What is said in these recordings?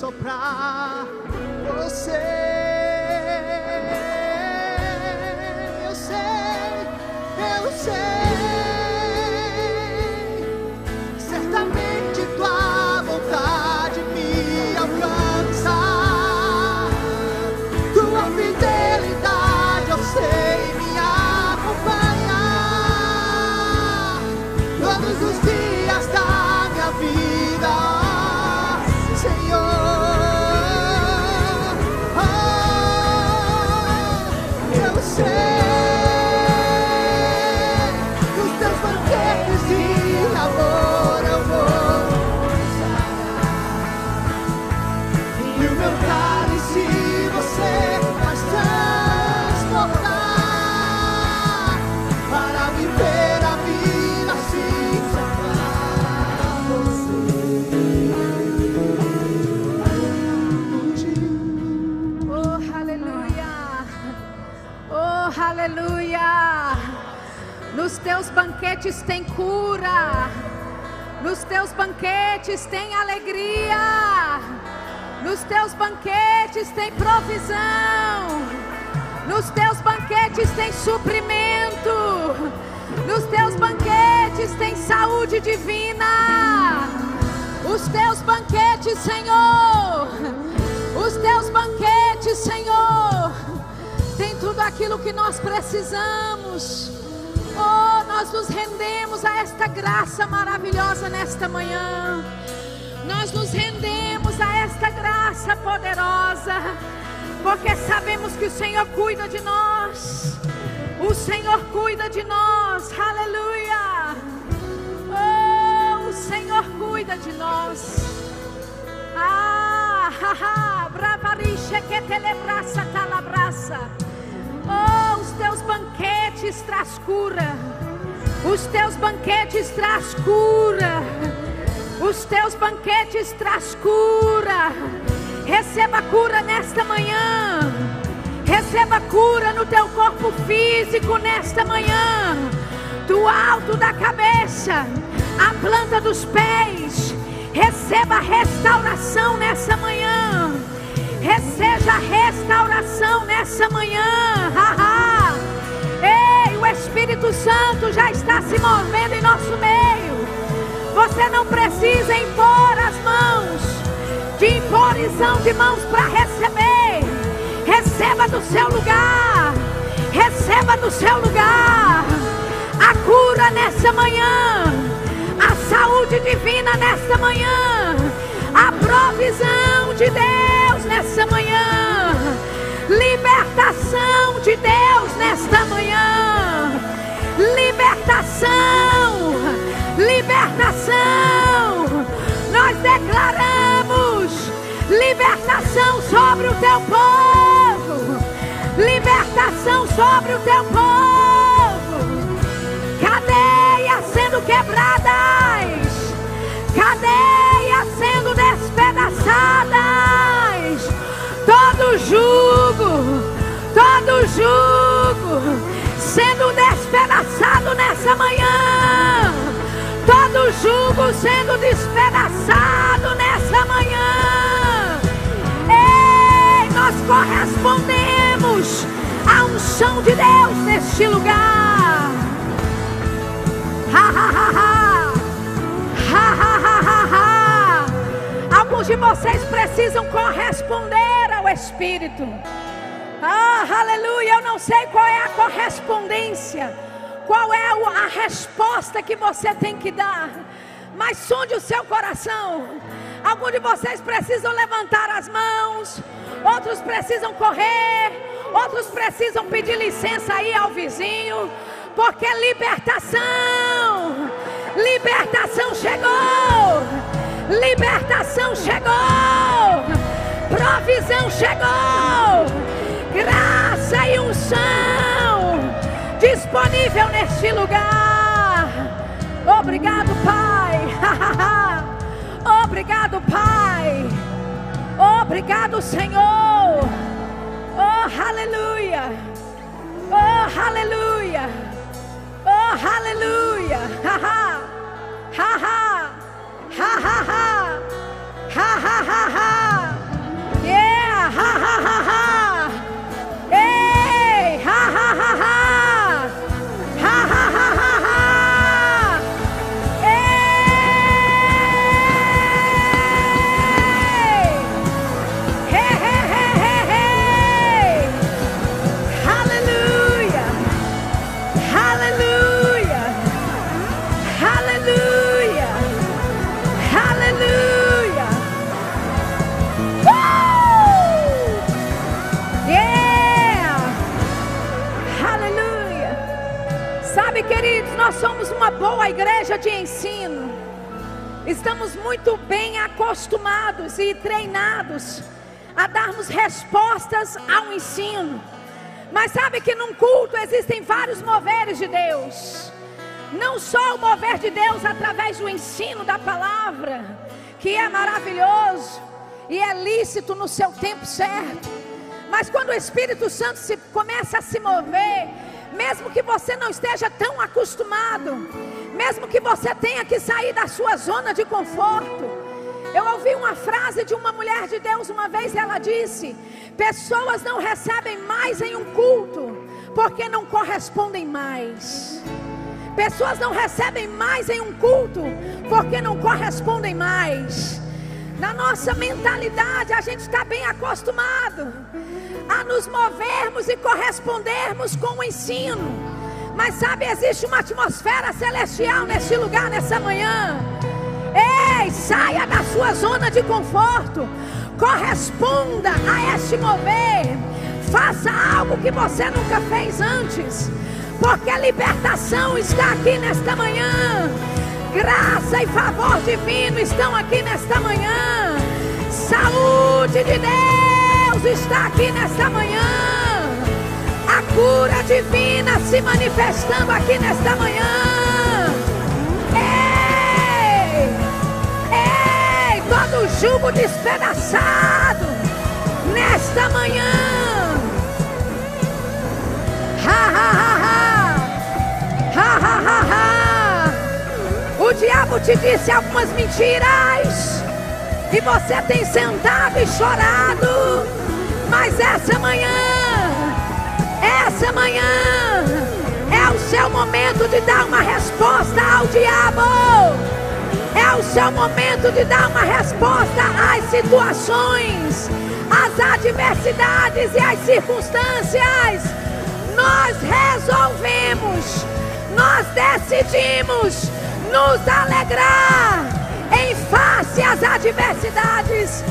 soprar aleluia! Nos teus banquetes tem cura, nos teus banquetes tem alegria, nos teus banquetes tem provisão, nos teus banquetes tem suprimento, nos teus banquetes tem saúde divina. Os teus banquetes, Senhor, os teus banquetes, Senhor, tudo aquilo que nós precisamos. Oh, nós nos rendemos a esta graça maravilhosa nesta manhã. Nós nos rendemos a esta graça poderosa, porque sabemos que o Senhor cuida de nós. O Senhor cuida de nós. Aleluia. Oh, o Senhor cuida de nós. Ah, haha, bravariche que telebraça talabraça. Oh, os teus banquetes traz cura. Os teus banquetes traz cura. Os teus banquetes traz cura. Receba cura nesta manhã. Receba cura no teu corpo físico nesta manhã. Do alto da cabeça, a planta dos pés. Receba restauração nessa manhã. Receba restauração nessa manhã. Ei, o Espírito Santo já está se movendo em nosso meio. Você não precisa impor as mãos, de imposição de mãos para receber. Receba do seu lugar. Receba do seu lugar. A cura nessa manhã. A saúde divina nesta manhã. Nesta manhã. Libertação. Libertação. Nós declaramos libertação sobre o teu povo. Libertação sobre o teu povo. Cadeias sendo quebradas. Cadeias sendo despedaçadas. Todo jugo, todo jugo sendo despedaçado nessa manhã. Todo jugo sendo despedaçado nessa manhã. Ei, nós correspondemos à unção de Deus neste lugar. Ha, ha, ha, ha. Ha, ha, ha, ha, ha. Alguns de vocês precisam corresponder ao Espírito. Ah, aleluia. Eu não sei qual é a correspondência, qual é a resposta que você tem que dar, mas sonde o seu coração. Alguns de vocês precisam levantar as mãos, outros precisam correr, outros precisam pedir licença aí ao vizinho, porque libertação, libertação chegou, libertação chegou, provisão chegou, graça e unção disponível neste lugar. Obrigado, Pai. Obrigado, Pai. Obrigado, Senhor. Oh, aleluia. Oh, aleluia. Oh, aleluia. Ha ha. Ha ha. Ha ha ha. Boa igreja de ensino. Estamos muito bem acostumados e treinados a darmos respostas ao ensino. Mas sabe que num culto existem vários moveres de Deus. Não só o mover de Deus através do ensino da palavra, que é maravilhoso e é lícito no seu tempo certo. Mas quando o Espírito Santo se, começa a se mover, mesmo que você não esteja tão acostumado, mesmo que você tenha que sair da sua zona de conforto. Eu ouvi uma frase de uma mulher de Deus uma vez, ela disse: Pessoas não recebem mais em um culto, porque não correspondem mais. Pessoas não recebem mais em um culto, porque não correspondem mais. Na nossa mentalidade, a gente está bem acostumado a nos movermos e correspondermos com o ensino. Mas sabe, existe uma atmosfera celestial neste lugar, nessa manhã. Ei, saia da sua zona de conforto. Corresponda a este mover. Faça algo que você nunca fez antes. Porque a libertação está aqui nesta manhã. Graça e favor divino estão aqui nesta manhã. Saúde de Deus está aqui nesta manhã. Cura divina se manifestando aqui nesta manhã. Ei! Ei! Todo jugo despedaçado nesta manhã. Ha ha ha ha! Ha ha ha ha! O diabo te disse algumas mentiras. E você tem sentado e chorado. Mas essa manhã, essa manhã, é o seu momento de dar uma resposta ao diabo. É o seu momento de dar uma resposta às situações, às adversidades e às circunstâncias. Nós resolvemos, nós decidimos nos alegrar em face às adversidades.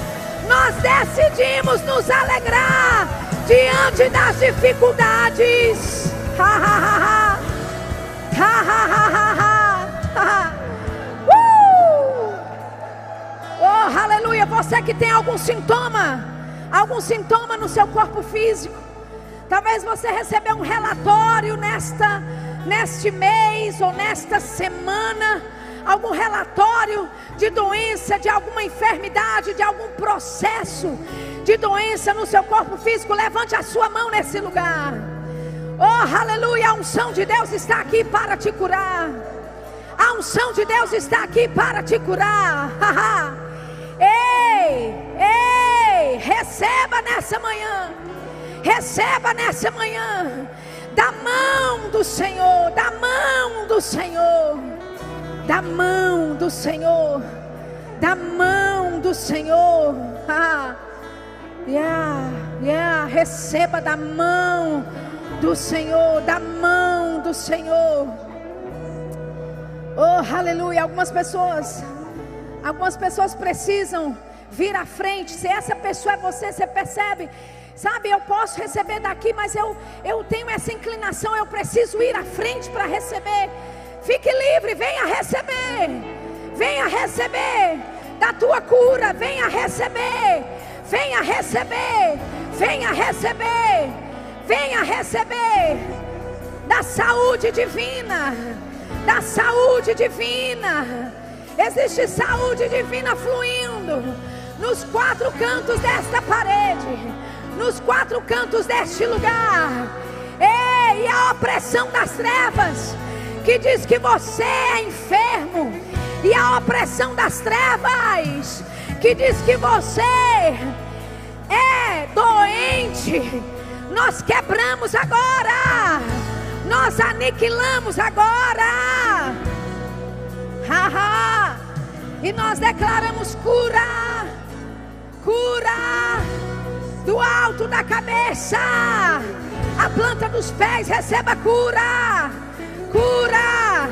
Nós decidimos nos alegrar diante das dificuldades. Uh! Oh, aleluia. Você que tem algum sintoma, algum sintoma no seu corpo físico. Talvez você recebeu um relatório nesta neste mês ou nesta semana algum relatório de doença, de alguma enfermidade, de algum processo de doença no seu corpo físico, levante a sua mão nesse lugar. Oh, aleluia! A unção de Deus está aqui para te curar. A unção de Deus está aqui para te curar. ei, ei, receba nessa manhã. Receba nessa manhã da mão do Senhor, da mão do Senhor da mão do Senhor, da mão do Senhor. Yeah, yeah, receba da mão do Senhor, da mão do Senhor. Oh, aleluia. Algumas pessoas, algumas pessoas precisam vir à frente. Se essa pessoa é você, você percebe. Sabe, eu posso receber daqui, mas eu, eu tenho essa inclinação, eu preciso ir à frente para receber. Fique livre, venha receber. Venha receber da tua cura, venha receber. Venha receber. Venha receber. Venha receber da saúde divina. Da saúde divina. Existe saúde divina fluindo nos quatro cantos desta parede, nos quatro cantos deste lugar. Ei, a opressão das trevas que diz que você é enfermo, e a opressão das trevas que diz que você é doente. Nós quebramos agora, nós aniquilamos agora. Haha. E nós declaramos cura, cura do alto da cabeça, a planta dos pés receba cura, cura,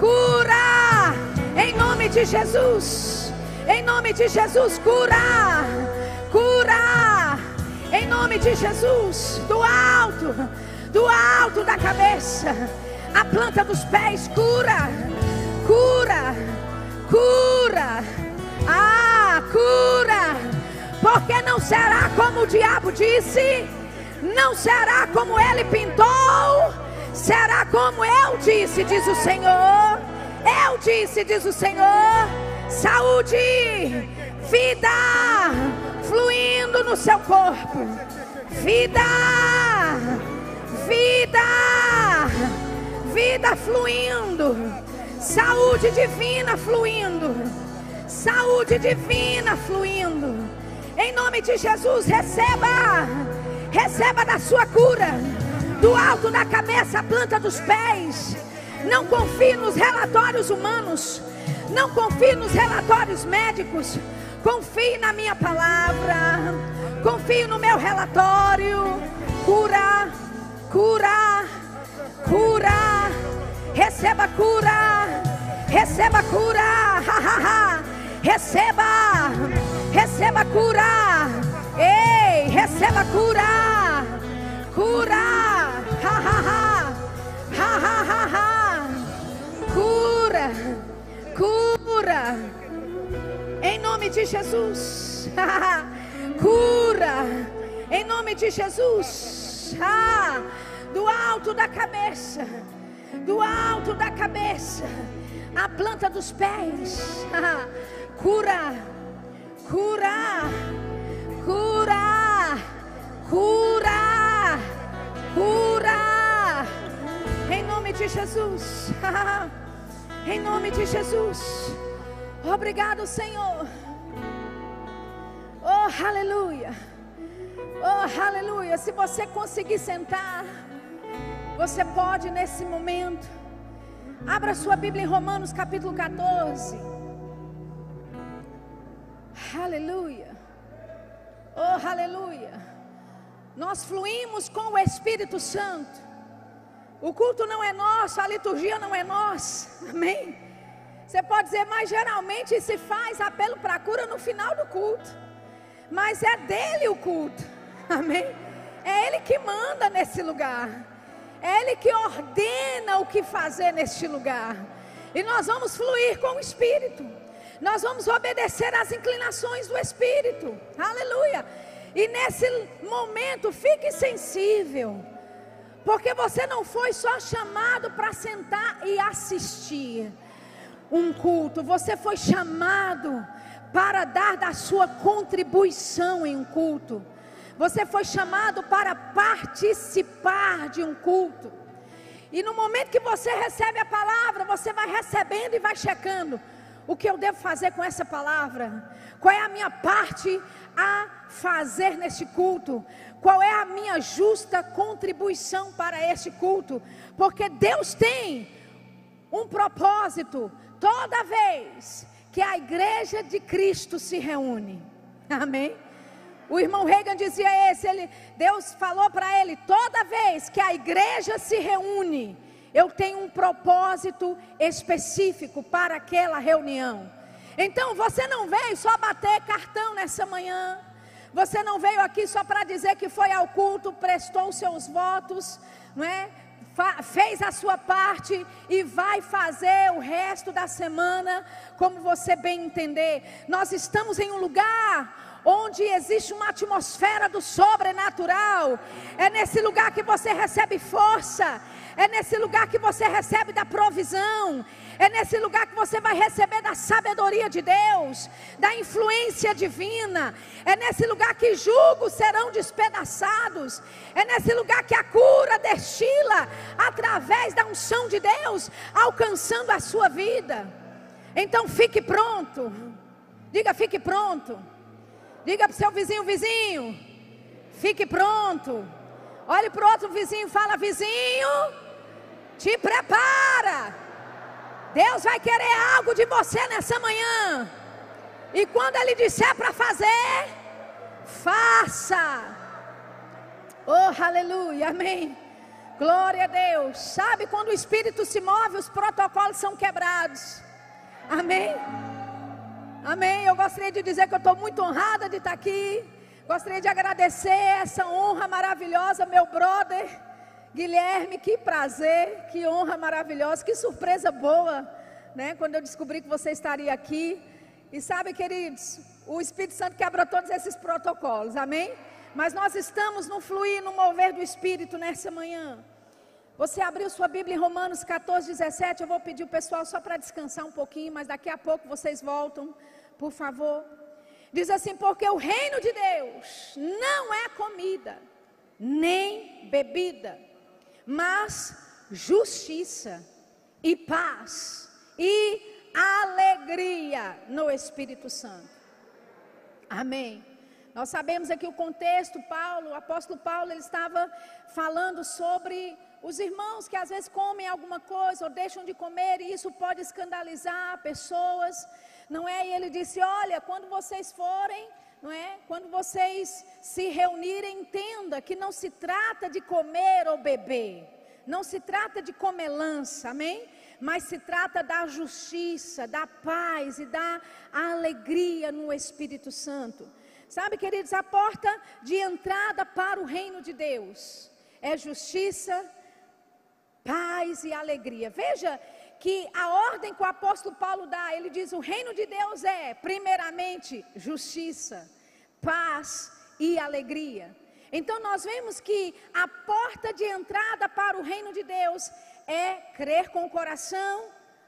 cura, em nome de Jesus, em nome de Jesus, cura, cura, em nome de Jesus, do alto, do alto da cabeça, a planta dos pés, cura, cura, cura, ah, cura, porque não será como o diabo disse, não será como ele pintou, será como eu disse, diz o Senhor. Eu disse, diz o Senhor, saúde, vida fluindo no seu corpo, vida, vida, vida fluindo, saúde divina fluindo, saúde divina fluindo. Em nome de Jesus, receba, receba da sua cura, do alto da cabeça, a planta dos pés. Não confie nos relatórios humanos. Não confie nos relatórios médicos. Confie na minha palavra. Confie no meu relatório. Cura, cura, cura. Receba cura. Receba cura. receba. Receba cura. Ei, receba cura. Cura. Ha ha ha. Ha ha ha ha cura, cura, em nome de Jesus, cura, em nome de Jesus, ah, do alto da cabeça, do alto da cabeça, a planta dos pés, cura, cura, cura, cura, cura, em nome de Jesus. Em nome de Jesus. Obrigado, Senhor. Oh, aleluia. Oh, aleluia. Se você conseguir sentar, você pode nesse momento. Abra sua Bíblia em Romanos capítulo 14. Aleluia. Oh, aleluia. Nós fluímos com o Espírito Santo. O culto não é nosso, a liturgia não é nossa. Amém? Você pode dizer, mas geralmente se faz apelo para cura no final do culto. Mas é dele o culto. Amém? É ele que manda nesse lugar. É ele que ordena o que fazer neste lugar. E nós vamos fluir com o Espírito. Nós vamos obedecer às inclinações do Espírito. Aleluia. E nesse momento, fique sensível. Porque você não foi só chamado para sentar e assistir um culto, você foi chamado para dar da sua contribuição em um culto. Você foi chamado para participar de um culto. E no momento que você recebe a palavra, você vai recebendo e vai checando o que eu devo fazer com essa palavra. Qual é a minha parte a fazer neste culto? Qual é a minha justa contribuição para este culto, porque Deus tem um propósito toda vez que a igreja de Cristo se reúne. Amém? O irmão Reagan dizia esse, ele, Deus falou para ele, toda vez que a igreja se reúne, eu tenho um propósito específico para aquela reunião. Então você não veio só bater cartão nessa manhã. Você não veio aqui só para dizer que foi ao culto, prestou seus votos, não é? fez a sua parte e vai fazer o resto da semana como você bem entender. Nós estamos em um lugar onde existe uma atmosfera do sobrenatural. É nesse lugar que você recebe força, É nesse lugar que você recebe da provisão. É nesse lugar que você vai receber da sabedoria de Deus, da influência divina. É nesse lugar que julgos serão despedaçados. É nesse lugar que a cura destila através da unção de Deus, alcançando a sua vida. Então fique pronto. Diga, fique pronto. Diga para o seu vizinho, vizinho, fique pronto. Olhe para o outro vizinho e fala: vizinho, te prepara. Deus vai querer algo de você nessa manhã. E quando Ele disser para fazer, faça. Oh, aleluia, amém. Glória a Deus. Sabe quando o Espírito se move, os protocolos são quebrados. Amém. Amém. Eu gostaria de dizer que eu estou muito honrada de estar aqui. Gostaria de agradecer essa honra maravilhosa, meu brother Guilherme. Que prazer, que honra maravilhosa, que surpresa boa, né? Quando eu descobri que você estaria aqui. E sabe, queridos, o Espírito Santo quebra todos esses protocolos, amém? Mas nós estamos no fluir, no mover do Espírito nessa manhã. Você abriu sua Bíblia em Romanos 14, 17. Eu vou pedir o pessoal só para descansar um pouquinho, mas daqui a pouco vocês voltam por favor. Diz assim: porque o reino de Deus não é comida, nem bebida, mas justiça e paz e alegria no Espírito Santo. Amém. Nós sabemos aqui o contexto, Paulo, o apóstolo Paulo, ele estava falando sobre os irmãos que às vezes comem alguma coisa ou deixam de comer e isso pode escandalizar pessoas não é? E ele disse: Olha, quando vocês forem, não é? Quando vocês se reunirem, entenda que não se trata de comer ou beber, não se trata de comelança, amém? Mas se trata da justiça, da paz e da alegria no Espírito Santo. Sabe, queridos, a porta de entrada para o reino de Deus é justiça, paz e alegria. Veja que a ordem que o apóstolo Paulo dá, ele diz: o reino de Deus é, primeiramente, justiça, paz e alegria. Então nós vemos que a porta de entrada para o reino de Deus é crer com o coração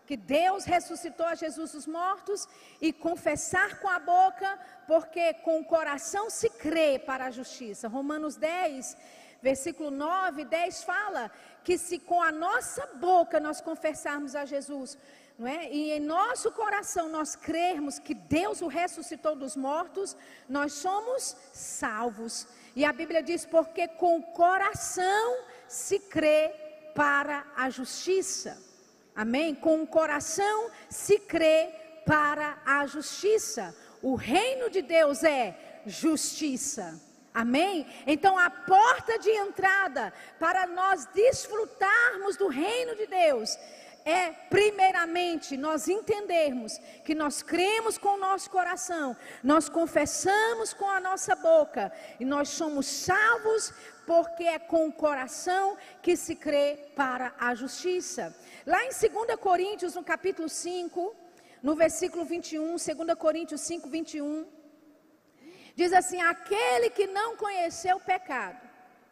que Deus ressuscitou a Jesus dos mortos e confessar com a boca, porque com o coração se crê para a justiça. Romanos 10, versículo 9 e 10 fala que se com a nossa boca nós confessarmos a Jesus, não é? E em nosso coração nós crermos que Deus o ressuscitou dos mortos, nós somos salvos. E a Bíblia diz: porque com o coração se crê para a justiça. Amém? Com o coração se crê para a justiça. O reino de Deus é justiça. Amém? Então a porta de entrada para nós desfrutarmos do reino de Deus é, primeiramente, nós entendermos que nós cremos com o nosso coração, nós confessamos com a nossa boca e nós somos salvos porque é com o coração que se crê para a justiça. Lá em 2 Coríntios, no capítulo 5, no versículo 21, 2 Coríntios 5, 21. Diz assim: aquele que não conheceu o pecado,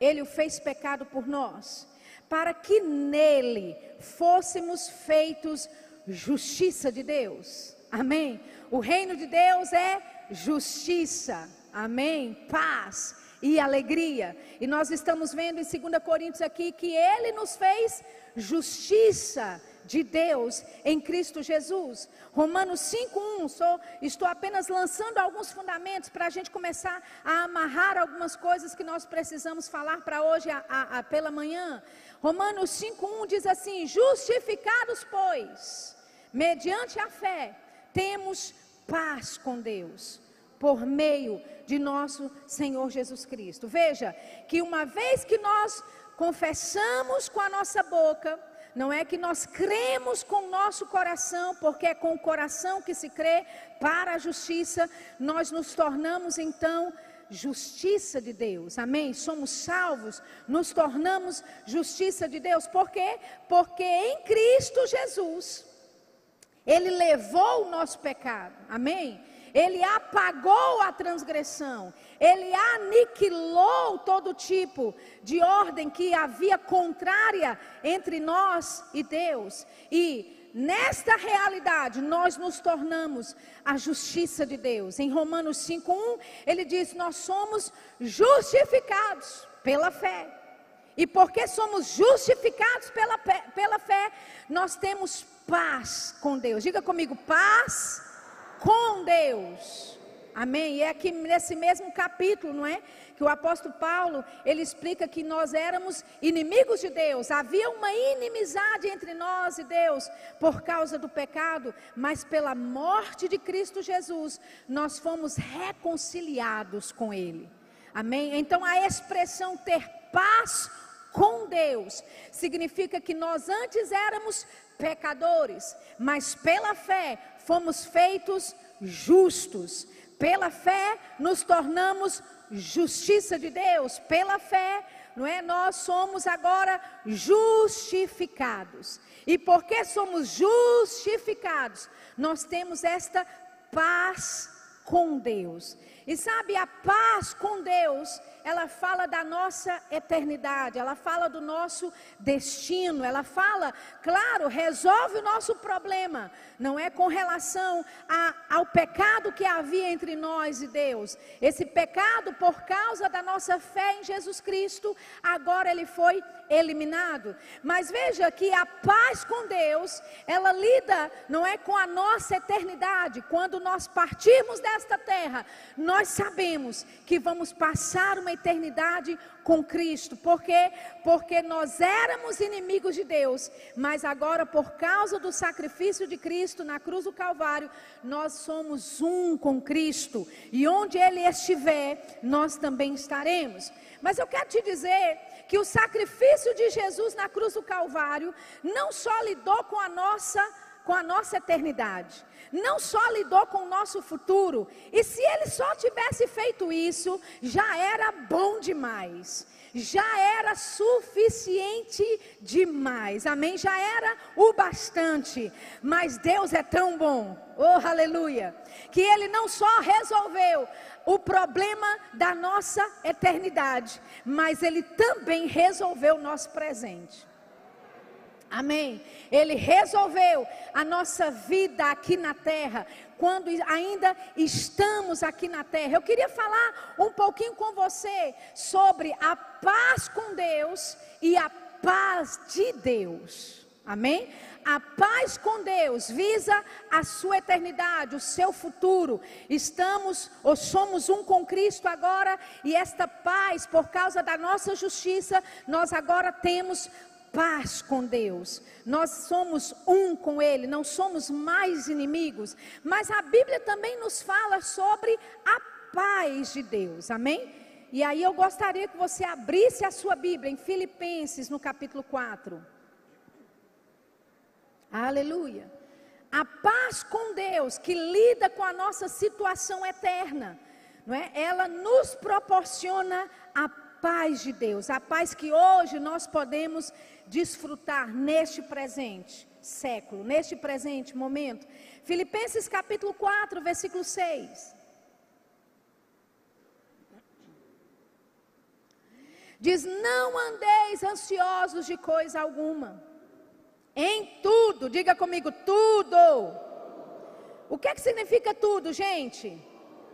ele o fez pecado por nós, para que nele fôssemos feitos justiça de Deus. Amém? O reino de Deus é justiça. Amém? Paz e alegria. E nós estamos vendo em 2 Coríntios aqui que ele nos fez justiça de Deus em Cristo Jesus. Romanos 5,1, estou apenas lançando alguns fundamentos para a gente começar a amarrar algumas coisas que nós precisamos falar para hoje a, a, a, pela manhã. Romanos 5,1 diz assim: Justificados, pois, mediante a fé, temos paz com Deus, por meio de nosso Senhor Jesus Cristo. Veja que uma vez que nós confessamos com a nossa boca, não é que nós cremos com o nosso coração, porque é com o coração que se crê para a justiça, nós nos tornamos então justiça de Deus. Amém? Somos salvos, nos tornamos justiça de Deus. Por quê? Porque em Cristo Jesus ele levou o nosso pecado. Amém? Ele apagou a transgressão, ele aniquilou todo tipo de ordem que havia contrária entre nós e Deus. E nesta realidade nós nos tornamos a justiça de Deus. Em Romanos 5:1, ele diz: "Nós somos justificados pela fé". E porque somos justificados pela, pela fé, nós temos paz com Deus. Diga comigo, paz com Deus. Amém? E é aqui nesse mesmo capítulo, não é? Que o apóstolo Paulo, ele explica que nós éramos inimigos de Deus. Havia uma inimizade entre nós e Deus por causa do pecado, mas pela morte de Cristo Jesus, nós fomos reconciliados com ele. Amém? Então a expressão ter paz com Deus significa que nós antes éramos pecadores, mas pela fé fomos feitos justos. Pela fé nos tornamos justiça de Deus. Pela fé, não é? Nós somos agora justificados. E porque somos justificados, nós temos esta paz com Deus. E sabe, a paz com Deus, ela fala da nossa eternidade, ela fala do nosso destino, ela fala, claro, resolve o nosso problema, não é com relação a, ao pecado que havia entre nós e Deus. Esse pecado, por causa da nossa fé em Jesus Cristo, agora ele foi eliminado. Mas veja que a paz com Deus, ela lida, não é com a nossa eternidade. Quando nós partirmos desta terra, nós sabemos que vamos passar uma eternidade com Cristo. Por quê? Porque nós éramos inimigos de Deus, mas agora, por causa do sacrifício de Cristo na cruz do Calvário, nós somos um com Cristo. E onde Ele estiver, nós também estaremos. Mas eu quero te dizer que o sacrifício de Jesus na cruz do Calvário não só lidou com a nossa com a nossa eternidade, não só lidou com o nosso futuro, e se ele só tivesse feito isso, já era bom demais já era suficiente demais, amém? Já era o bastante, mas Deus é tão bom, oh aleluia, que Ele não só resolveu o problema da nossa eternidade, mas Ele também resolveu o nosso presente. Amém. Ele resolveu a nossa vida aqui na terra, quando ainda estamos aqui na terra. Eu queria falar um pouquinho com você sobre a paz com Deus e a paz de Deus. Amém? A paz com Deus visa a sua eternidade, o seu futuro. Estamos ou somos um com Cristo agora, e esta paz, por causa da nossa justiça, nós agora temos paz com Deus. Nós somos um com Ele, não somos mais inimigos. Mas a Bíblia também nos fala sobre a paz de Deus, amém? E aí eu gostaria que você abrisse a sua Bíblia em Filipenses, no capítulo 4. Aleluia. A paz com Deus que lida com a nossa situação eterna, não é? Ela nos proporciona a paz de Deus, a paz que hoje nós podemos desfrutar neste presente século, neste presente momento. Filipenses capítulo 4, versículo 6. Diz: Não andeis ansiosos de coisa alguma, em tudo, diga comigo, tudo. O que é que significa tudo, gente?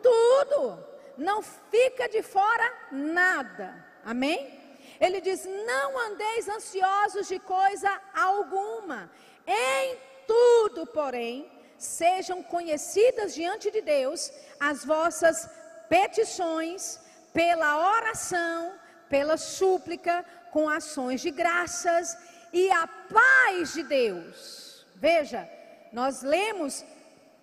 Tudo não fica de fora nada. Amém? Ele diz: Não andeis ansiosos de coisa alguma, em tudo, porém, sejam conhecidas diante de Deus as vossas petições, pela oração, pela súplica, com ações de graças, e a paz de Deus. Veja, nós lemos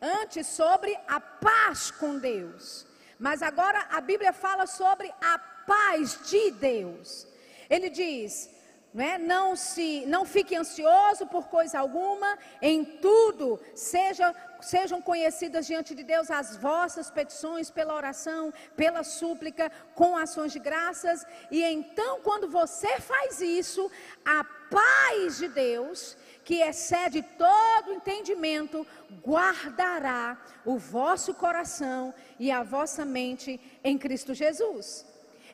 antes sobre a paz com Deus. Mas agora a Bíblia fala sobre a paz de Deus. Ele diz: não, é? não, se, não fique ansioso por coisa alguma, em tudo seja, sejam conhecidas diante de Deus as vossas petições pela oração, pela súplica, com ações de graças, e então, quando você faz isso, a paz de Deus, que excede todo entendimento, guardará o vosso coração e a vossa mente em Cristo Jesus.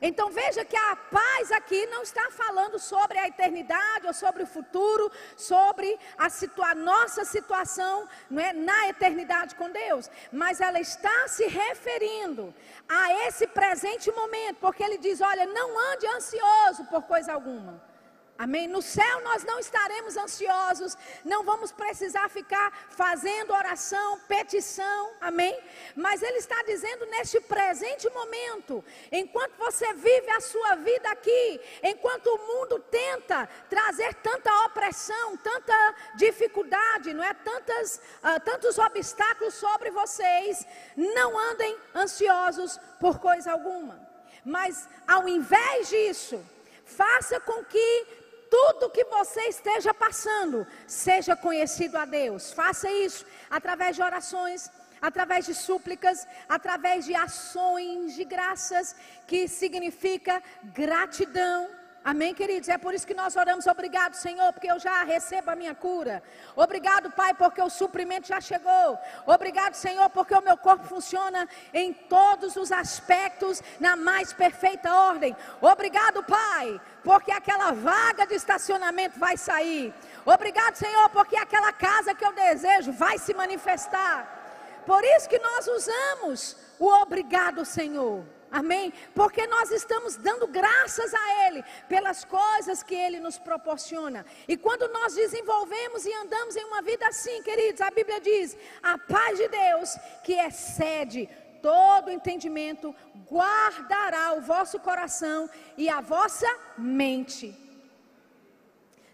Então veja que a paz aqui não está falando sobre a eternidade ou sobre o futuro, sobre a, situa nossa situação é, na eternidade com Deus, mas ela está se referindo a esse presente momento, porque ele diz: olha, não ande ansioso por coisa alguma. Amém? No céu nós não estaremos ansiosos, não vamos precisar ficar fazendo oração, petição, amém? Mas Ele está dizendo neste presente momento, enquanto você vive a sua vida aqui, enquanto o mundo tenta trazer tanta opressão, tanta dificuldade, não é? Tantas, uh, tantos obstáculos sobre vocês, não andem ansiosos por coisa alguma. Mas ao invés disso, faça com que tudo que você esteja passando seja conhecido a Deus. Faça isso através de orações, através de súplicas, através de ações de graças, que significa gratidão Amém, queridos? É por isso que nós oramos. Obrigado, Senhor, porque eu já recebo a minha cura. Obrigado, Pai, porque o suprimento já chegou. Obrigado, Senhor, porque o meu corpo funciona em todos os aspectos na mais perfeita ordem. Obrigado, Pai, porque aquela vaga de estacionamento vai sair. Obrigado, Senhor, porque aquela casa que eu desejo vai se manifestar. Por isso que nós usamos o obrigado, Senhor. Amém? Porque nós estamos dando graças a Ele pelas coisas que Ele nos proporciona. E quando nós desenvolvemos e andamos em uma vida assim, queridos, a Bíblia diz: a paz de Deus, que excede todo entendimento, guardará o vosso coração e a vossa mente.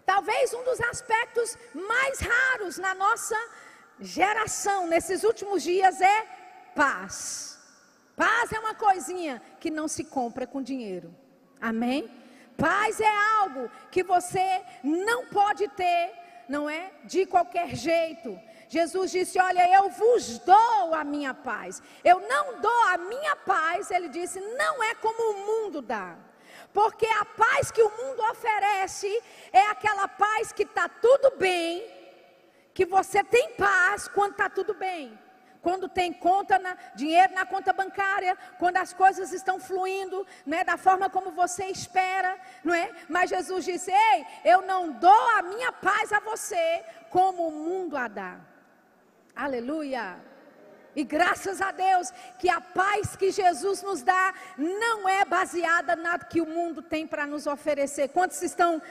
Talvez um dos aspectos mais raros na nossa geração nesses últimos dias é paz. Paz é uma coisinha que não se compra com dinheiro. Amém? Paz é algo que você não pode ter, não é? De qualquer jeito. Jesus disse: Olha, eu vos dou a minha paz. Eu não dou a minha paz, ele disse, não é como o mundo dá. Porque a paz que o mundo oferece é aquela paz que está tudo bem, que você tem paz quando está tudo bem quando tem conta na, dinheiro na conta bancária, quando as coisas estão fluindo, não é da forma como você espera, não é? Mas Jesus disse: "Ei, eu não dou a minha paz a você como o mundo a dá". Aleluia. E graças a Deus que a paz que Jesus nos dá não é baseada nada que o mundo tem para nos oferecer. Quantos estão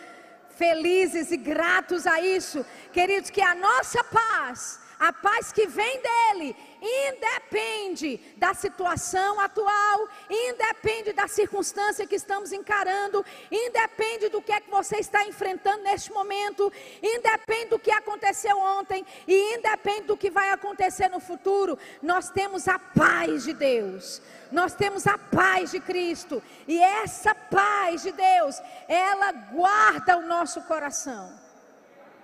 felizes e gratos a isso? Queridos, que a nossa paz a paz que vem dele independe da situação atual, independe da circunstância que estamos encarando, independe do que é que você está enfrentando neste momento, independe do que aconteceu ontem e independe do que vai acontecer no futuro. Nós temos a paz de Deus. Nós temos a paz de Cristo, e essa paz de Deus, ela guarda o nosso coração.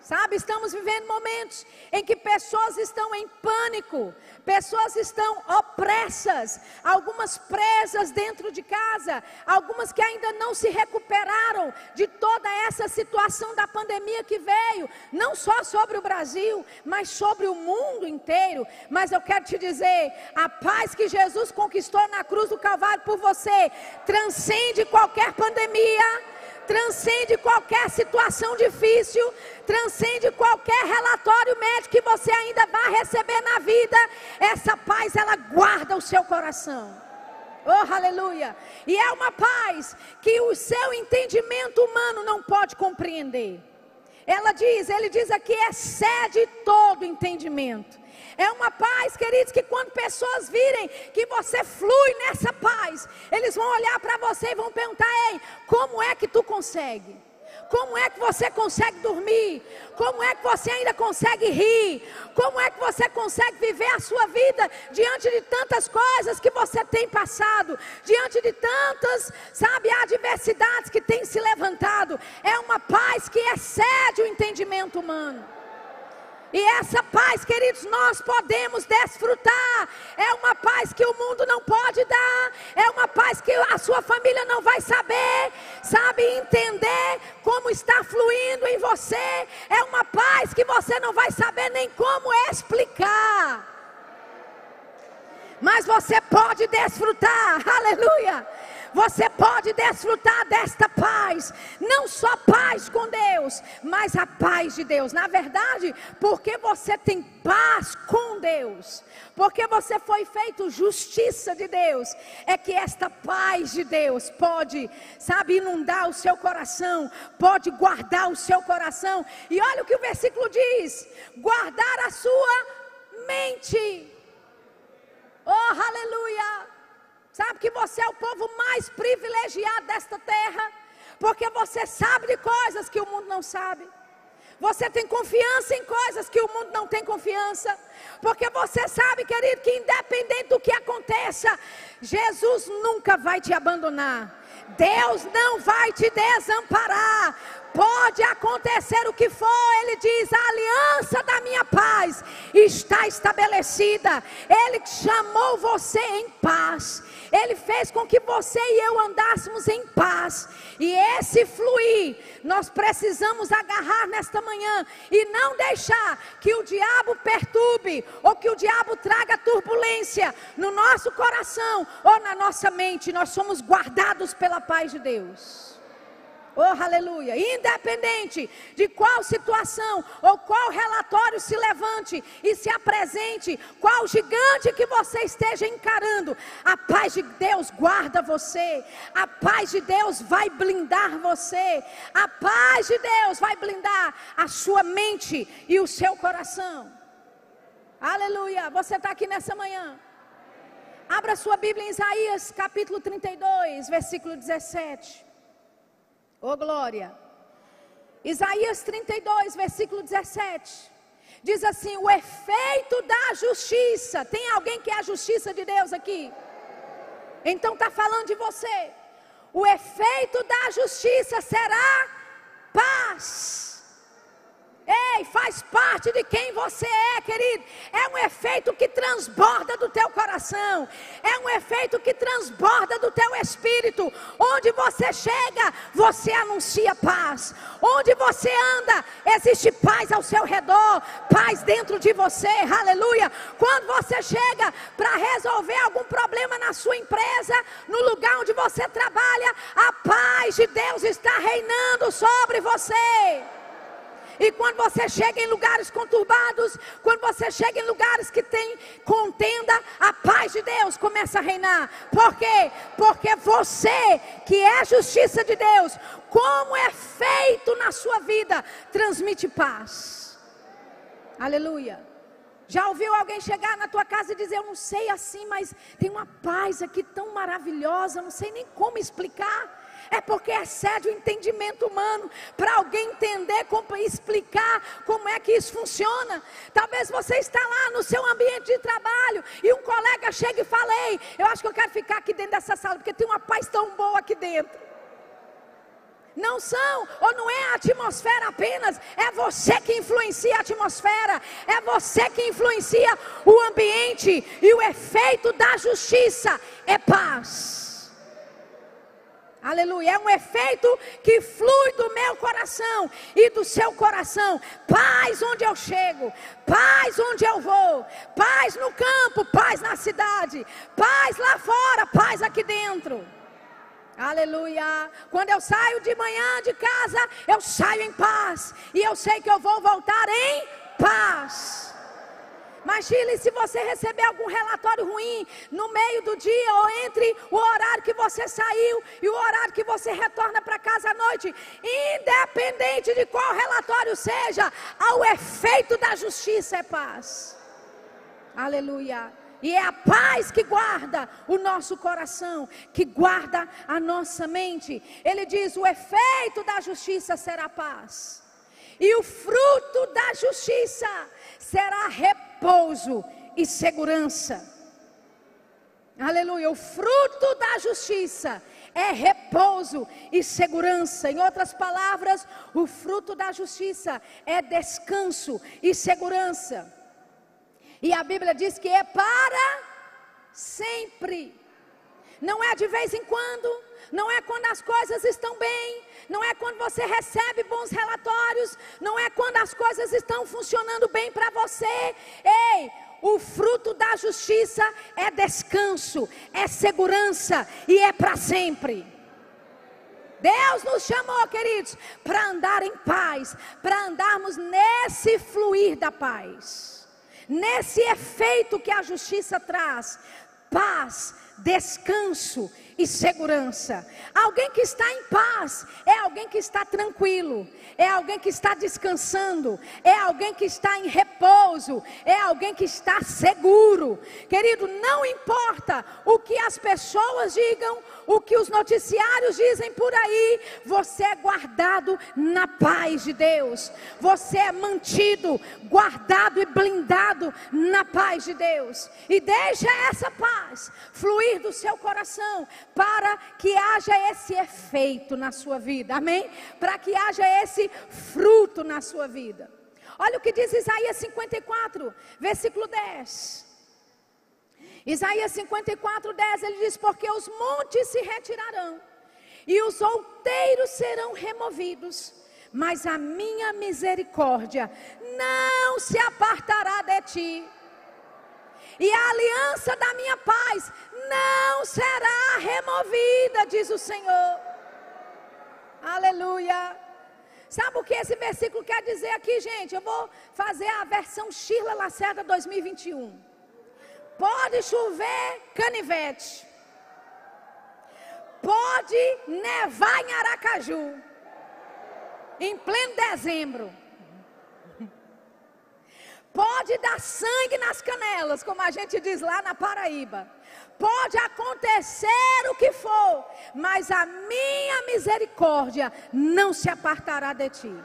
Sabe, estamos vivendo momentos em que pessoas estão em pânico, pessoas estão opressas, algumas presas dentro de casa, algumas que ainda não se recuperaram de toda essa situação da pandemia que veio, não só sobre o Brasil, mas sobre o mundo inteiro. Mas eu quero te dizer, a paz que Jesus conquistou na cruz do Calvário por você transcende qualquer pandemia transcende qualquer situação difícil, transcende qualquer relatório médico que você ainda vai receber na vida. Essa paz, ela guarda o seu coração. Oh, aleluia! E é uma paz que o seu entendimento humano não pode compreender. Ela diz, ele diz aqui, excede todo entendimento. É uma paz, queridos, que quando pessoas virem que você flui nessa paz, eles vão olhar para você e vão perguntar: Ei, como é que tu consegue? Como é que você consegue dormir? Como é que você ainda consegue rir? Como é que você consegue viver a sua vida diante de tantas coisas que você tem passado, diante de tantas, sabe, adversidades que têm se levantado? É uma paz que excede o entendimento humano. E essa paz, queridos, nós podemos desfrutar. É uma paz que o mundo não pode dar. É uma paz que a sua família não vai saber, sabe, entender como está fluindo em você. É uma paz que você não vai saber nem como explicar. Mas você pode desfrutar, aleluia você pode desfrutar desta paz, não só paz com Deus, mas a paz de Deus. Na verdade, porque você tem paz com Deus, porque você foi feito justiça de Deus, é que esta paz de Deus pode, sabe, inundar o seu coração, pode guardar o seu coração. E olha o que o versículo diz: guardar a sua mente. Oh, aleluia! Sabe que você é o povo mais privilegiado desta terra, porque você sabe de coisas que o mundo não sabe. Você tem confiança em coisas que o mundo não tem confiança. Porque você sabe, querido, que independente do que aconteça, Jesus nunca vai te abandonar. Deus não vai te desamparar. Pode acontecer o que for, ele diz: a aliança da minha paz está estabelecida. Ele chamou você em paz. Ele fez com que você e eu andássemos em paz. E esse fluir, nós precisamos agarrar nesta manhã e não deixar que o diabo perturbe ou que o diabo traga turbulência no nosso coração ou na nossa mente. Nós somos guardados pela paz de Deus. Oh, aleluia. Independente de qual situação ou qual relatório se levante e se apresente, qual gigante que você esteja encarando, a paz de Deus guarda você. A paz de Deus vai blindar você. A paz de Deus vai blindar a sua mente e o seu coração. Aleluia. Você está aqui nessa manhã. Abra sua Bíblia em Isaías capítulo 32, versículo 17. Oh glória. Isaías 32, versículo 17. Diz assim: o efeito da justiça. Tem alguém que é a justiça de Deus aqui? Então está falando de você. O efeito da justiça será paz. Ei, faz parte de quem você é, querido. É um efeito que transborda do teu coração. É um efeito que transborda do teu espírito. Onde você chega, você anuncia paz. Onde você anda, existe paz ao seu redor, paz dentro de você. Aleluia. Quando você chega para resolver algum problema na sua empresa, no lugar onde você trabalha, a paz de Deus está reinando sobre você. E quando você chega em lugares conturbados, quando você chega em lugares que tem contenda, a paz de Deus começa a reinar. Por quê? Porque você, que é justiça de Deus, como é feito na sua vida, transmite paz. Aleluia. Já ouviu alguém chegar na tua casa e dizer: Eu não sei assim, mas tem uma paz aqui tão maravilhosa, não sei nem como explicar é porque excede o entendimento humano para alguém entender, explicar como é que isso funciona. Talvez você está lá no seu ambiente de trabalho e um colega chega e fala: Ei, eu acho que eu quero ficar aqui dentro dessa sala porque tem uma paz tão boa aqui dentro. Não são, ou não é a atmosfera apenas, é você que influencia a atmosfera, é você que influencia o ambiente, e o efeito da justiça é paz. Aleluia. É um efeito que flui do meu coração e do seu coração. Paz onde eu chego, paz onde eu vou, paz no campo, paz na cidade, paz lá fora, paz aqui dentro. Aleluia. Quando eu saio de manhã de casa, eu saio em paz. E eu sei que eu vou voltar em paz. Chile, se você receber algum relatório ruim no meio do dia ou entre o horário que você saiu e o horário que você retorna para casa à noite, independente de qual relatório seja, ao efeito da justiça é paz. Aleluia. E é a paz que guarda o nosso coração, que guarda a nossa mente. Ele diz: o efeito da justiça será paz, e o fruto da justiça será repouso e segurança. Aleluia. O fruto da justiça é repouso e segurança. Em outras palavras, o fruto da justiça é descanso e segurança. E a Bíblia diz que é para sempre. Não é de vez em quando, não é quando as coisas estão bem, não é quando você recebe bons relatórios, não é quando as coisas estão funcionando bem para você. Ei, o fruto da justiça é descanso, é segurança e é para sempre. Deus nos chamou, queridos, para andar em paz, para andarmos nesse fluir da paz, nesse efeito que a justiça traz paz, descanso e segurança. Alguém que está em paz é alguém que está tranquilo, é alguém que está descansando, é alguém que está em repouso, é alguém que está seguro. Querido, não importa o que as pessoas digam, o que os noticiários dizem por aí, você é guardado na paz de Deus, você é mantido, guardado e blindado na paz de Deus, e deixa essa paz fluir do seu coração para que haja esse efeito na sua vida, amém? Para que haja esse fruto na sua vida. Olha o que diz Isaías 54, versículo 10. Isaías 54, 10, ele diz: Porque os montes se retirarão e os outeiros serão removidos, mas a minha misericórdia não se apartará de ti, e a aliança da minha paz não será removida, diz o Senhor. Aleluia. Sabe o que esse versículo quer dizer aqui, gente? Eu vou fazer a versão Shirla Lacerda 2021. Pode chover canivete. Pode nevar em Aracaju. Em pleno dezembro. Pode dar sangue nas canelas, como a gente diz lá na Paraíba. Pode acontecer o que for, mas a minha misericórdia não se apartará de ti.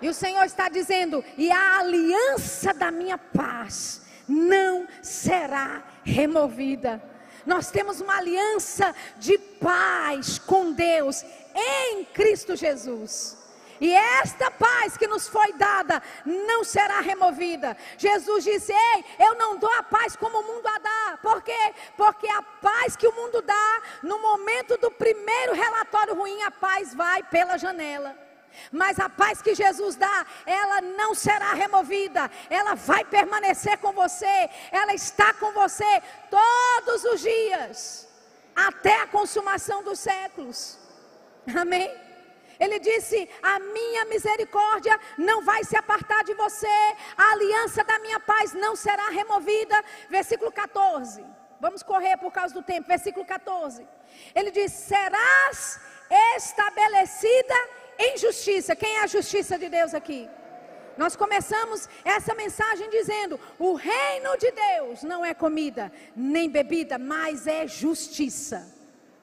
E o Senhor está dizendo: e a aliança da minha paz não será removida. Nós temos uma aliança de paz com Deus em Cristo Jesus. E esta paz que nos foi dada não será removida. Jesus disse: Ei, eu não dou a paz como o mundo a dá. Por quê? Porque a paz que o mundo dá, no momento do primeiro relatório ruim, a paz vai pela janela. Mas a paz que Jesus dá, ela não será removida, ela vai permanecer com você, ela está com você todos os dias, até a consumação dos séculos. Amém? Ele disse: A minha misericórdia não vai se apartar de você, a aliança da minha paz não será removida. Versículo 14. Vamos correr por causa do tempo. Versículo 14. Ele diz: Serás estabelecida em justiça. Quem é a justiça de Deus aqui? Nós começamos essa mensagem dizendo: o reino de Deus não é comida nem bebida, mas é justiça.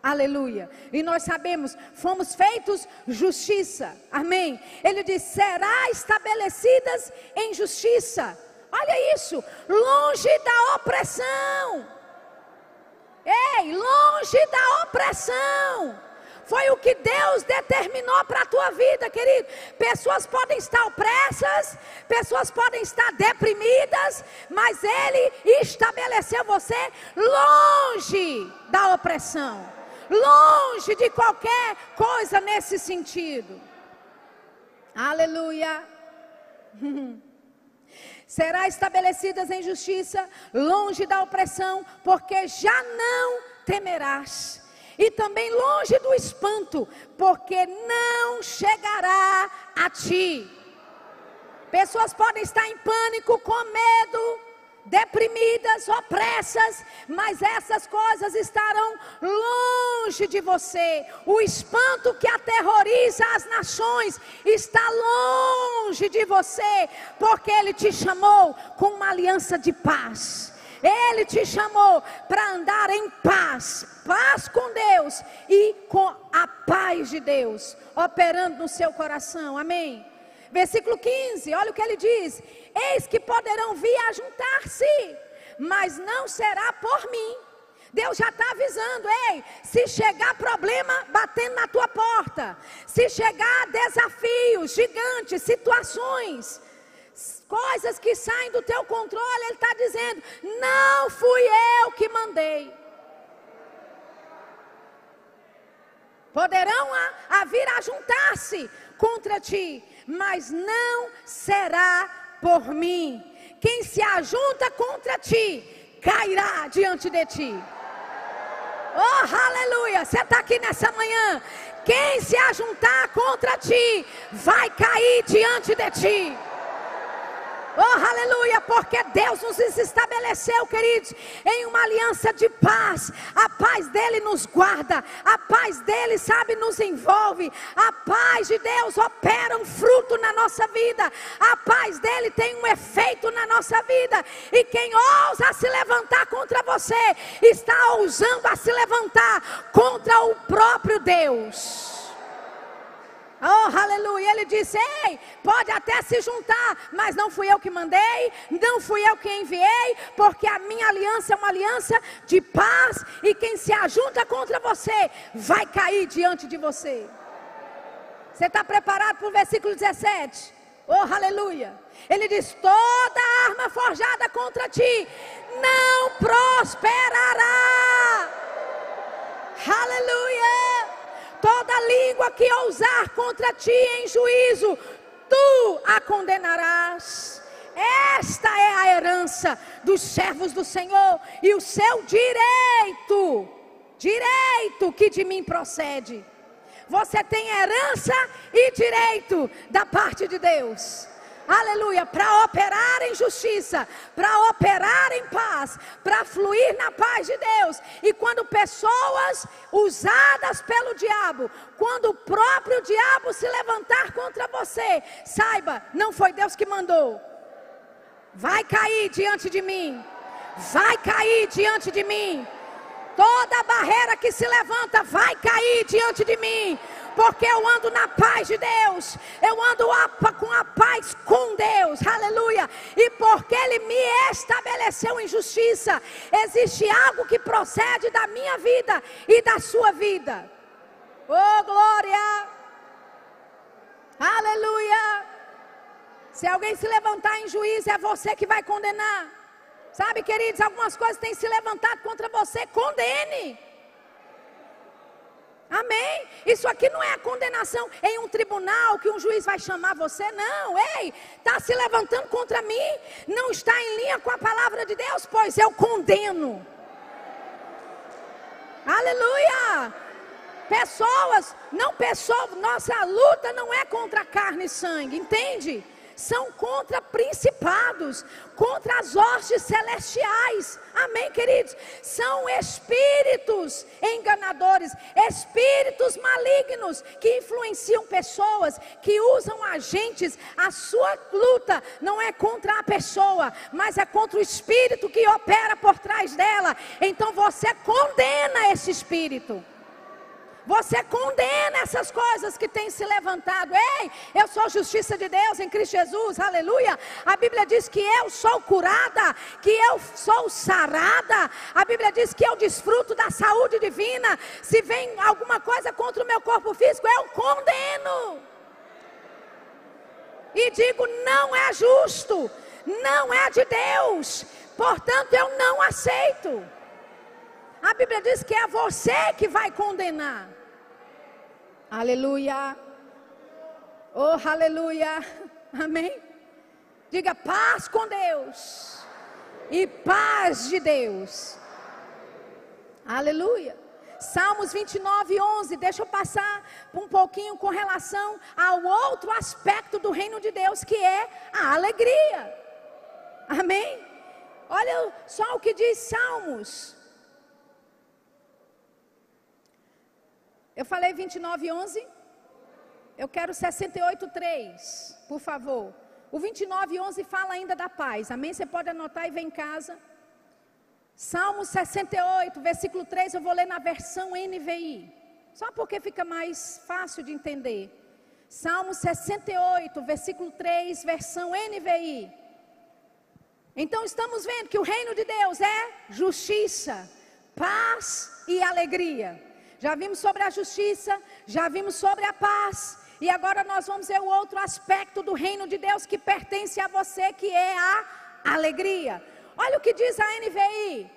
Aleluia. E nós sabemos, fomos feitos justiça. Amém. Ele diz: será estabelecidas em justiça. Olha isso, longe da opressão. Ei, longe da opressão. Foi o que Deus determinou para a tua vida, querido. Pessoas podem estar opressas, pessoas podem estar deprimidas, mas Ele estabeleceu você longe da opressão longe de qualquer coisa nesse sentido. Aleluia. Será estabelecidas em justiça, longe da opressão, porque já não temerás. E também longe do espanto, porque não chegará a ti. Pessoas podem estar em pânico, com medo, deprimidas, opressas, mas essas coisas estarão longe de você. O espanto que aterroriza as nações está longe de você, porque Ele te chamou com uma aliança de paz. Ele te chamou para andar em paz, paz com Deus e com a paz de Deus operando no seu coração. Amém. Versículo 15, olha o que ele diz: Eis que poderão vir a juntar-se, mas não será por mim. Deus já está avisando, ei, se chegar problema batendo na tua porta, se chegar desafios gigantes, situações, coisas que saem do teu controle, Ele está dizendo: não fui eu que mandei. Poderão a, a vir a juntar-se contra ti, mas não será por mim. Quem se ajunta contra ti, cairá diante de ti. Oh, aleluia! Você está aqui nessa manhã. Quem se ajuntar contra ti, vai cair diante de ti. Oh, aleluia, porque Deus nos estabeleceu, queridos, em uma aliança de paz. A paz dele nos guarda, a paz dele, sabe, nos envolve. A paz de Deus opera um fruto na nossa vida. A paz dele tem um efeito na nossa vida. E quem ousa se levantar contra você, está ousando a se levantar contra o próprio Deus. Oh, aleluia. Ele disse: Ei, pode até se juntar, mas não fui eu que mandei, não fui eu que enviei, porque a minha aliança é uma aliança de paz, e quem se ajunta contra você vai cair diante de você. Você está preparado para o versículo 17? Oh, aleluia. Ele diz: toda arma forjada contra ti não prosperará. Aleluia toda língua que ousar contra ti em juízo, tu a condenarás. Esta é a herança dos servos do Senhor e o seu direito, direito que de mim procede. Você tem herança e direito da parte de Deus aleluia, para operar em justiça, para operar em paz, para fluir na paz de Deus. E quando pessoas usadas pelo diabo, quando o próprio diabo se levantar contra você, saiba, não foi Deus que mandou. Vai cair diante de mim. Vai cair diante de mim. Toda barreira que se levanta vai cair diante de mim porque eu ando na paz de Deus, eu ando com a paz com Deus, aleluia, e porque Ele me estabeleceu em justiça, existe algo que procede da minha vida e da sua vida, oh glória, aleluia. Se alguém se levantar em juízo, é você que vai condenar. Sabe, queridos, algumas coisas têm se levantado contra você, condene. Amém? Isso aqui não é a condenação em um tribunal que um juiz vai chamar você, não. Ei, está se levantando contra mim, não está em linha com a palavra de Deus, pois eu condeno. Aleluia! Pessoas, não pessoas, nossa luta não é contra carne e sangue, entende? São contra principados, contra as hostes celestiais. Amém, queridos? São espíritos enganadores, espíritos malignos que influenciam pessoas, que usam agentes. A sua luta não é contra a pessoa, mas é contra o espírito que opera por trás dela. Então você condena esse espírito. Você condena essas coisas que têm se levantado. Ei, eu sou justiça de Deus em Cristo Jesus, aleluia. A Bíblia diz que eu sou curada, que eu sou sarada. A Bíblia diz que eu desfruto da saúde divina. Se vem alguma coisa contra o meu corpo físico, eu condeno. E digo: não é justo, não é de Deus, portanto eu não aceito. A Bíblia diz que é você que vai condenar. Aleluia. Oh, aleluia. Amém. Diga paz com Deus. E paz de Deus. Aleluia. Salmos 29, 11. Deixa eu passar um pouquinho com relação ao outro aspecto do reino de Deus, que é a alegria. Amém? Olha só o que diz Salmos. Eu falei 29, 11. Eu quero 68, 3, por favor. O 29, 11 fala ainda da paz. Amém? Você pode anotar e ver em casa. Salmo 68, versículo 3, eu vou ler na versão NVI. Só porque fica mais fácil de entender. Salmo 68, versículo 3, versão NVI. Então estamos vendo que o reino de Deus é justiça, paz e alegria. Já vimos sobre a justiça, já vimos sobre a paz, e agora nós vamos ver o outro aspecto do reino de Deus que pertence a você, que é a alegria. Olha o que diz a NVI: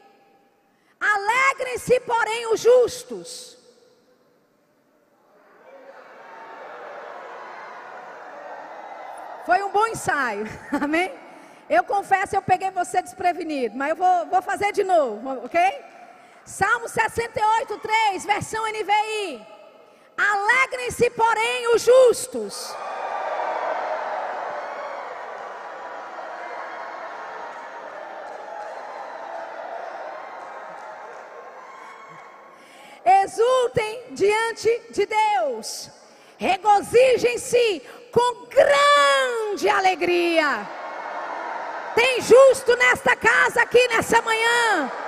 Alegrem-se, porém, os justos. Foi um bom ensaio, amém? Eu confesso, eu peguei você desprevenido, mas eu vou, vou fazer de novo, ok? Salmo 68, 3, versão NVI. Alegrem-se, porém, os justos. Exultem diante de Deus, regozijem-se com grande alegria. Tem justo nesta casa aqui nessa manhã.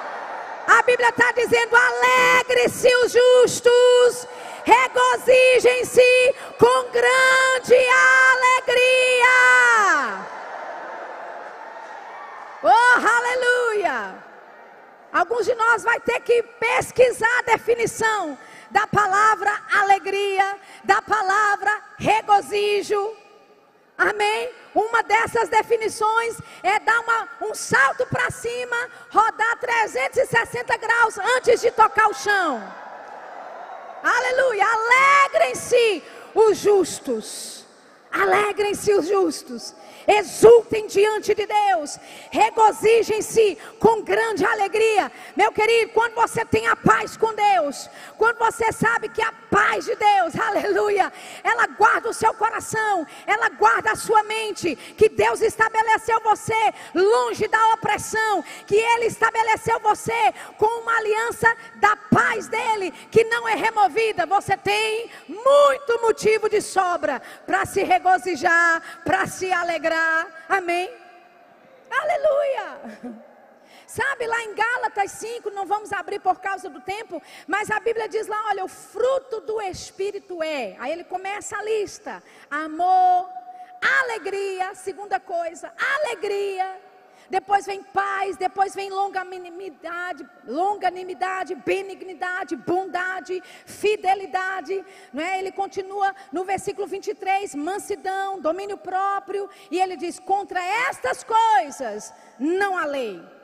A Bíblia está dizendo: alegre-se os justos regozijem-se com grande alegria. Oh, aleluia! Alguns de nós vai ter que pesquisar a definição da palavra alegria, da palavra regozijo. Amém? Uma dessas definições é dar uma, um salto para cima, rodar 360 graus antes de tocar o chão. Aleluia. Alegrem-se os justos. Alegrem-se os justos exultem diante de Deus, regozijem-se com grande alegria. Meu querido, quando você tem a paz com Deus, quando você sabe que a paz de Deus, aleluia, ela guarda o seu coração, ela guarda a sua mente, que Deus estabeleceu você longe da opressão, que Ele estabeleceu você com uma aliança da paz dele, que não é removida, você tem muito motivo de sobra para se regozijar, para se alegrar Amém? Aleluia! Sabe, lá em Gálatas 5, não vamos abrir por causa do tempo, mas a Bíblia diz lá: olha, o fruto do Espírito é. Aí ele começa a lista: amor, alegria, segunda coisa, alegria, depois vem paz, depois vem longanimidade, longanimidade, benignidade, bondade, fidelidade, não é? Ele continua no versículo 23, mansidão, domínio próprio, e ele diz: "Contra estas coisas não há lei".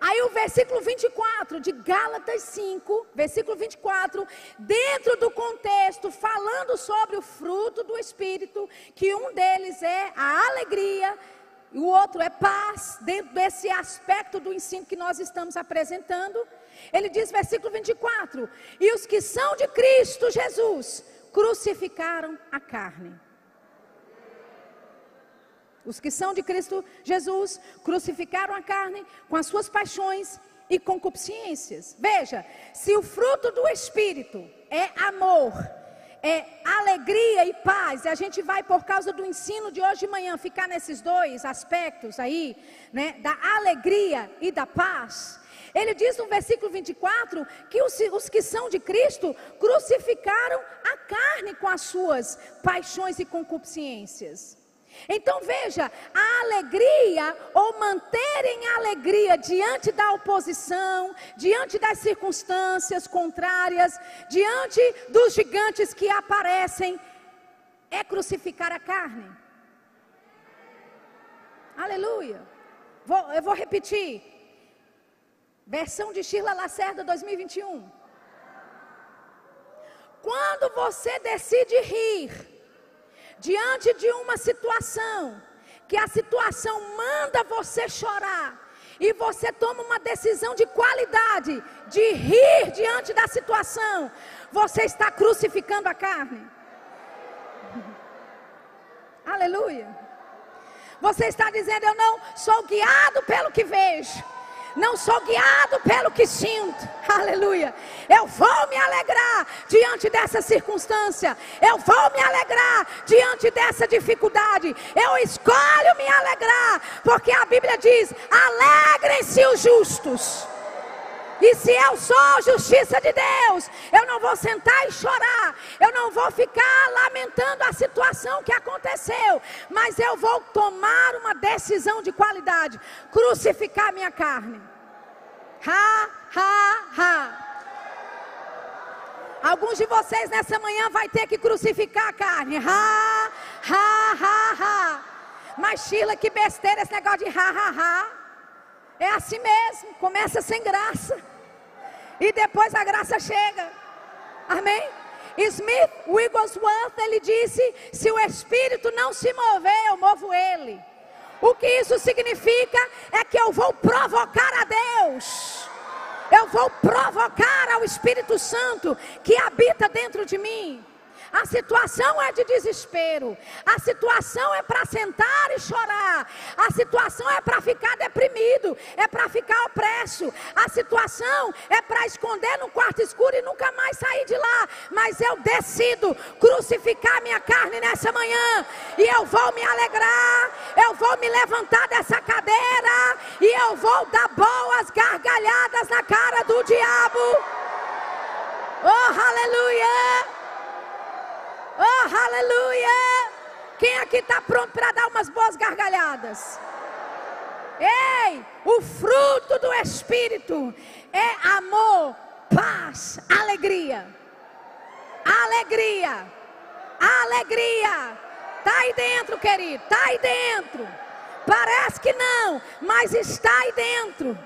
Aí o versículo 24 de Gálatas 5, versículo 24, dentro do contexto, falando sobre o fruto do Espírito, que um deles é a alegria, e o outro é paz, dentro desse aspecto do ensino que nós estamos apresentando. Ele diz, versículo 24: E os que são de Cristo Jesus crucificaram a carne. Os que são de Cristo Jesus crucificaram a carne com as suas paixões e concupiscências. Veja, se o fruto do Espírito é amor, é alegria e paz, e a gente vai, por causa do ensino de hoje de manhã, ficar nesses dois aspectos aí, né, da alegria e da paz. Ele diz no versículo 24 que os, os, que são de Cristo crucificaram a carne com as suas paixões e concupiscências. Então veja, a alegria ou manterem a alegria diante da oposição, diante das circunstâncias contrárias, diante dos gigantes que aparecem, é crucificar a carne. Aleluia. Vou, eu vou repetir. Versão de Sheila Lacerda 2021. Quando você decide rir, diante de uma situação, que a situação manda você chorar, e você toma uma decisão de qualidade, de rir diante da situação, você está crucificando a carne. Aleluia. Você está dizendo: Eu não sou guiado pelo que vejo. Não sou guiado pelo que sinto. Aleluia. Eu vou me alegrar diante dessa circunstância. Eu vou me alegrar diante dessa dificuldade. Eu escolho me alegrar, porque a Bíblia diz: alegrem-se os justos. E se eu sou justiça de Deus, eu não vou sentar e chorar, eu não vou ficar lamentando a situação que aconteceu, mas eu vou tomar uma decisão de qualidade: crucificar minha carne. Ha, ha, ha. Alguns de vocês nessa manhã vai ter que crucificar a carne. Ha, ha, ha, ha. Mas Sheila, que besteira esse negócio de ha, ha, ha. É assim mesmo, começa sem graça. E depois a graça chega. Amém? Smith Wigglesworth, ele disse: se o Espírito não se mover, eu movo ele. O que isso significa é que eu vou provocar a Deus. Eu vou provocar ao Espírito Santo que habita dentro de mim. A situação é de desespero. A situação é para sentar e chorar. A situação é para ficar deprimido. É para ficar opresso. A situação é para esconder no quarto escuro e nunca mais sair de lá. Mas eu decido crucificar minha carne nessa manhã. E eu vou me alegrar. Eu vou me levantar dessa cadeira. E eu vou dar boas gargalhadas na cara do diabo. Oh, aleluia! Oh, aleluia! Quem aqui está pronto para dar umas boas gargalhadas? Ei, o fruto do Espírito é amor, paz, alegria. Alegria, alegria. Está aí dentro, querido, está aí dentro. Parece que não, mas está aí dentro.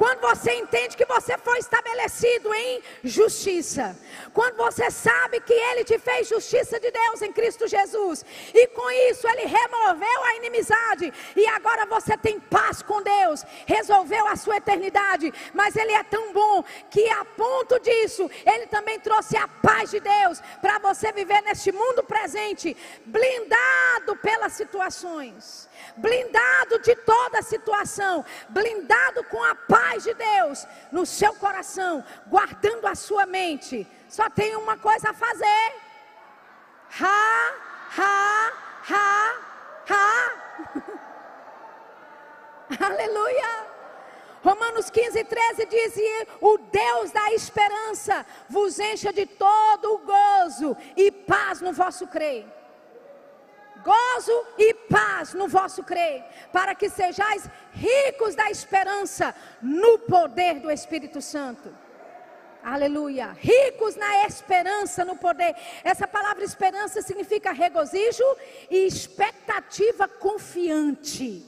Quando você entende que você foi estabelecido em justiça. Quando você sabe que Ele te fez justiça de Deus em Cristo Jesus. E com isso Ele removeu a inimizade. E agora você tem paz com Deus. Resolveu a sua eternidade. Mas Ele é tão bom que a ponto disso, Ele também trouxe a paz de Deus para você viver neste mundo presente, blindado pelas situações blindado de toda situação, blindado com a paz de Deus no seu coração, guardando a sua mente. Só tem uma coisa a fazer. Ha, ha, ha, ha. Aleluia. Romanos 15, 13 diz: e O Deus da esperança vos encha de todo o gozo e paz no vosso crer gozo e paz no vosso crer, para que sejais ricos da esperança no poder do Espírito Santo. Aleluia. Ricos na esperança, no poder. Essa palavra esperança significa regozijo e expectativa confiante.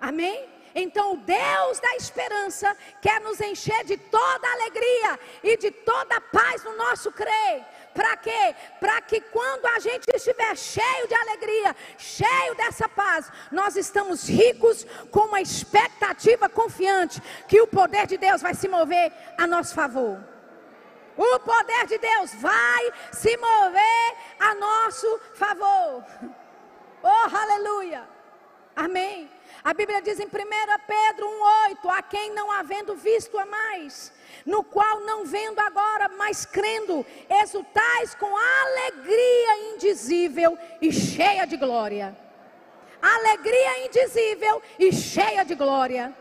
Amém? Então, o Deus da esperança quer nos encher de toda alegria e de toda paz no nosso crer. Para quê? Para que quando a gente estiver cheio de alegria, cheio dessa paz, nós estamos ricos com uma expectativa confiante que o poder de Deus vai se mover a nosso favor. O poder de Deus vai se mover a nosso favor. Oh, aleluia. Amém. A Bíblia diz em 1 Pedro 1,8: A quem não havendo visto a mais, no qual não vendo agora, mas crendo, exultais com alegria indizível e cheia de glória. Alegria indizível e cheia de glória.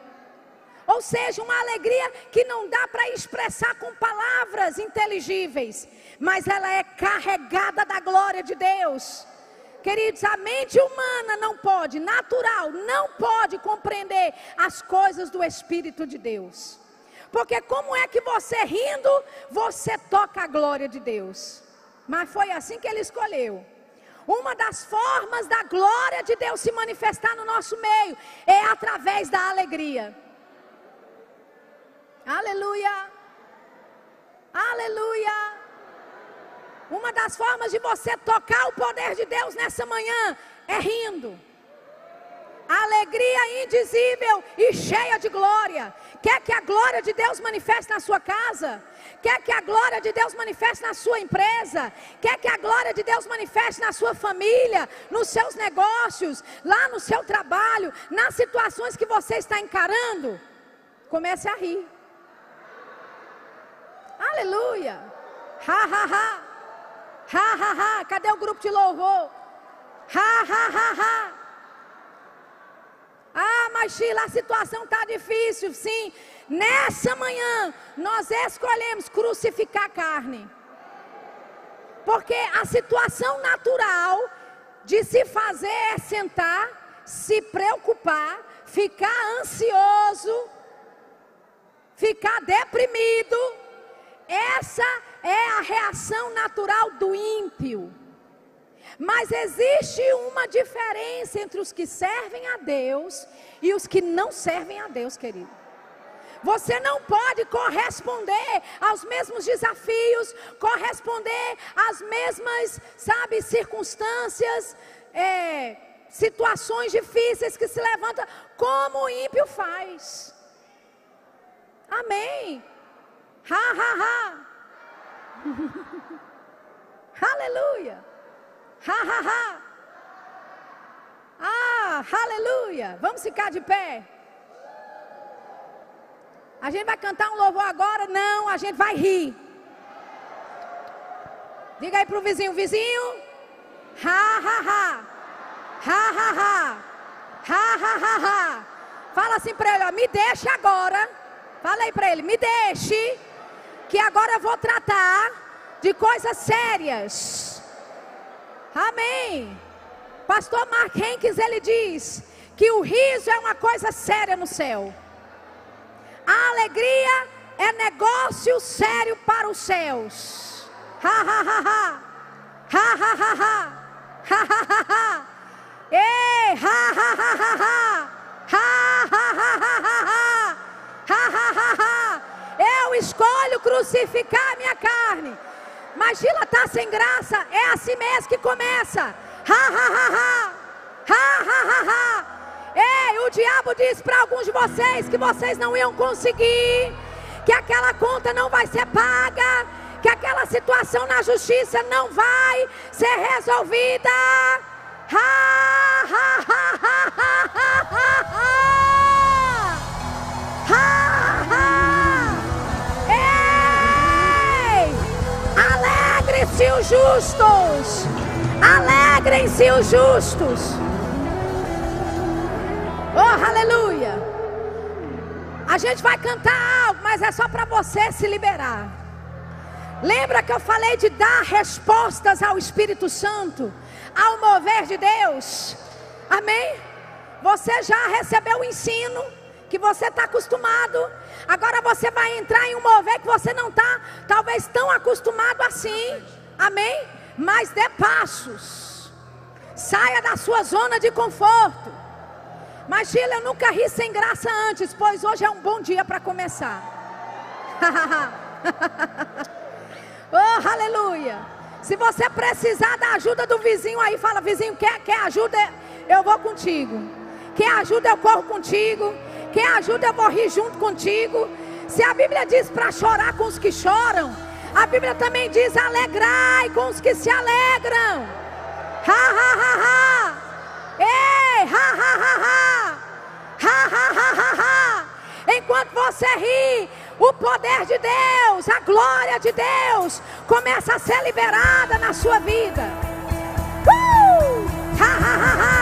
Ou seja, uma alegria que não dá para expressar com palavras inteligíveis, mas ela é carregada da glória de Deus. Queridos, a mente humana não pode, natural, não pode compreender as coisas do Espírito de Deus. Porque como é que você rindo, você toca a glória de Deus? Mas foi assim que ele escolheu. Uma das formas da glória de Deus se manifestar no nosso meio é através da alegria. Aleluia. Aleluia. Uma das formas de você tocar o poder de Deus nessa manhã é rindo alegria indizível e cheia de glória, Quer que a glória de Deus manifeste na sua casa? Quer que a glória de Deus manifeste na sua empresa? Quer que a glória de Deus manifeste na sua família, nos seus negócios, lá no seu trabalho, nas situações que você está encarando? Comece a rir. Aleluia. Ha, ha, ha. Ha, ha, ha. Cadê o grupo de louvor? Ha, ha, ha, ha. Ah, mas Sheila, a situação está difícil. Sim, nessa manhã nós escolhemos crucificar a carne. Porque a situação natural de se fazer é sentar, se preocupar, ficar ansioso, ficar deprimido. Essa é a reação natural do ímpio. Mas existe uma diferença entre os que servem a Deus e os que não servem a Deus, querido. Você não pode corresponder aos mesmos desafios, corresponder às mesmas, sabe, circunstâncias, é, situações difíceis que se levantam, como o ímpio faz. Amém. Ha, ha, ha. Aleluia. Ha, ha, ha. Ah, aleluia. Vamos ficar de pé. A gente vai cantar um louvor agora? Não, a gente vai rir. Diga aí pro vizinho, vizinho. Ha, ha, ha. Ha, ha, ha. Ha, ha, ha, ha. Fala assim para ele, ó, me deixe agora. Fala aí para ele, me deixe. Que agora eu vou tratar de coisas sérias. Amém. Pastor Mark Henkes, ele diz que o riso é uma coisa séria no céu. A alegria é negócio sério para os céus. Ha ha ha ha. Ha ha ha ha. Ha ha ha ha. Ei, ha ha ha ha ha. Ha ha ha ha ha. Ha ha ha ha. Eu escolho crucificar minha carne mas Gila está sem graça. É assim mesmo que começa. Ha, ha, ha, ha. Ha, ha, ha, ha. Ei, o diabo disse para alguns de vocês que vocês não iam conseguir, que aquela conta não vai ser paga, que aquela situação na justiça não vai ser resolvida. Ha, ha, ha, Alegrem-se os justos. Alegrem-se os justos. Oh, aleluia. A gente vai cantar algo, mas é só para você se liberar. Lembra que eu falei de dar respostas ao Espírito Santo, ao mover de Deus? Amém? Você já recebeu o ensino que você está acostumado. Agora você vai entrar em um mover que você não está, talvez, tão acostumado assim. Amém? Mas dê passos. Saia da sua zona de conforto. Mas, Gila, eu nunca ri sem graça antes, pois hoje é um bom dia para começar. oh, aleluia. Se você precisar da ajuda do vizinho aí, fala: vizinho, quer, quer ajuda? Eu vou contigo. Quer ajuda? Eu corro contigo. Quem ajuda, eu vou rir junto contigo. Se a Bíblia diz para chorar com os que choram, a Bíblia também diz: alegrai com os que se alegram. Ha, ha, ha, ha. Ei, ha, ha, ha, ha. Ha, ha, ha, ha, ha. Enquanto você ri, o poder de Deus, a glória de Deus, começa a ser liberada na sua vida. Uh! Ha, ha, ha, ha.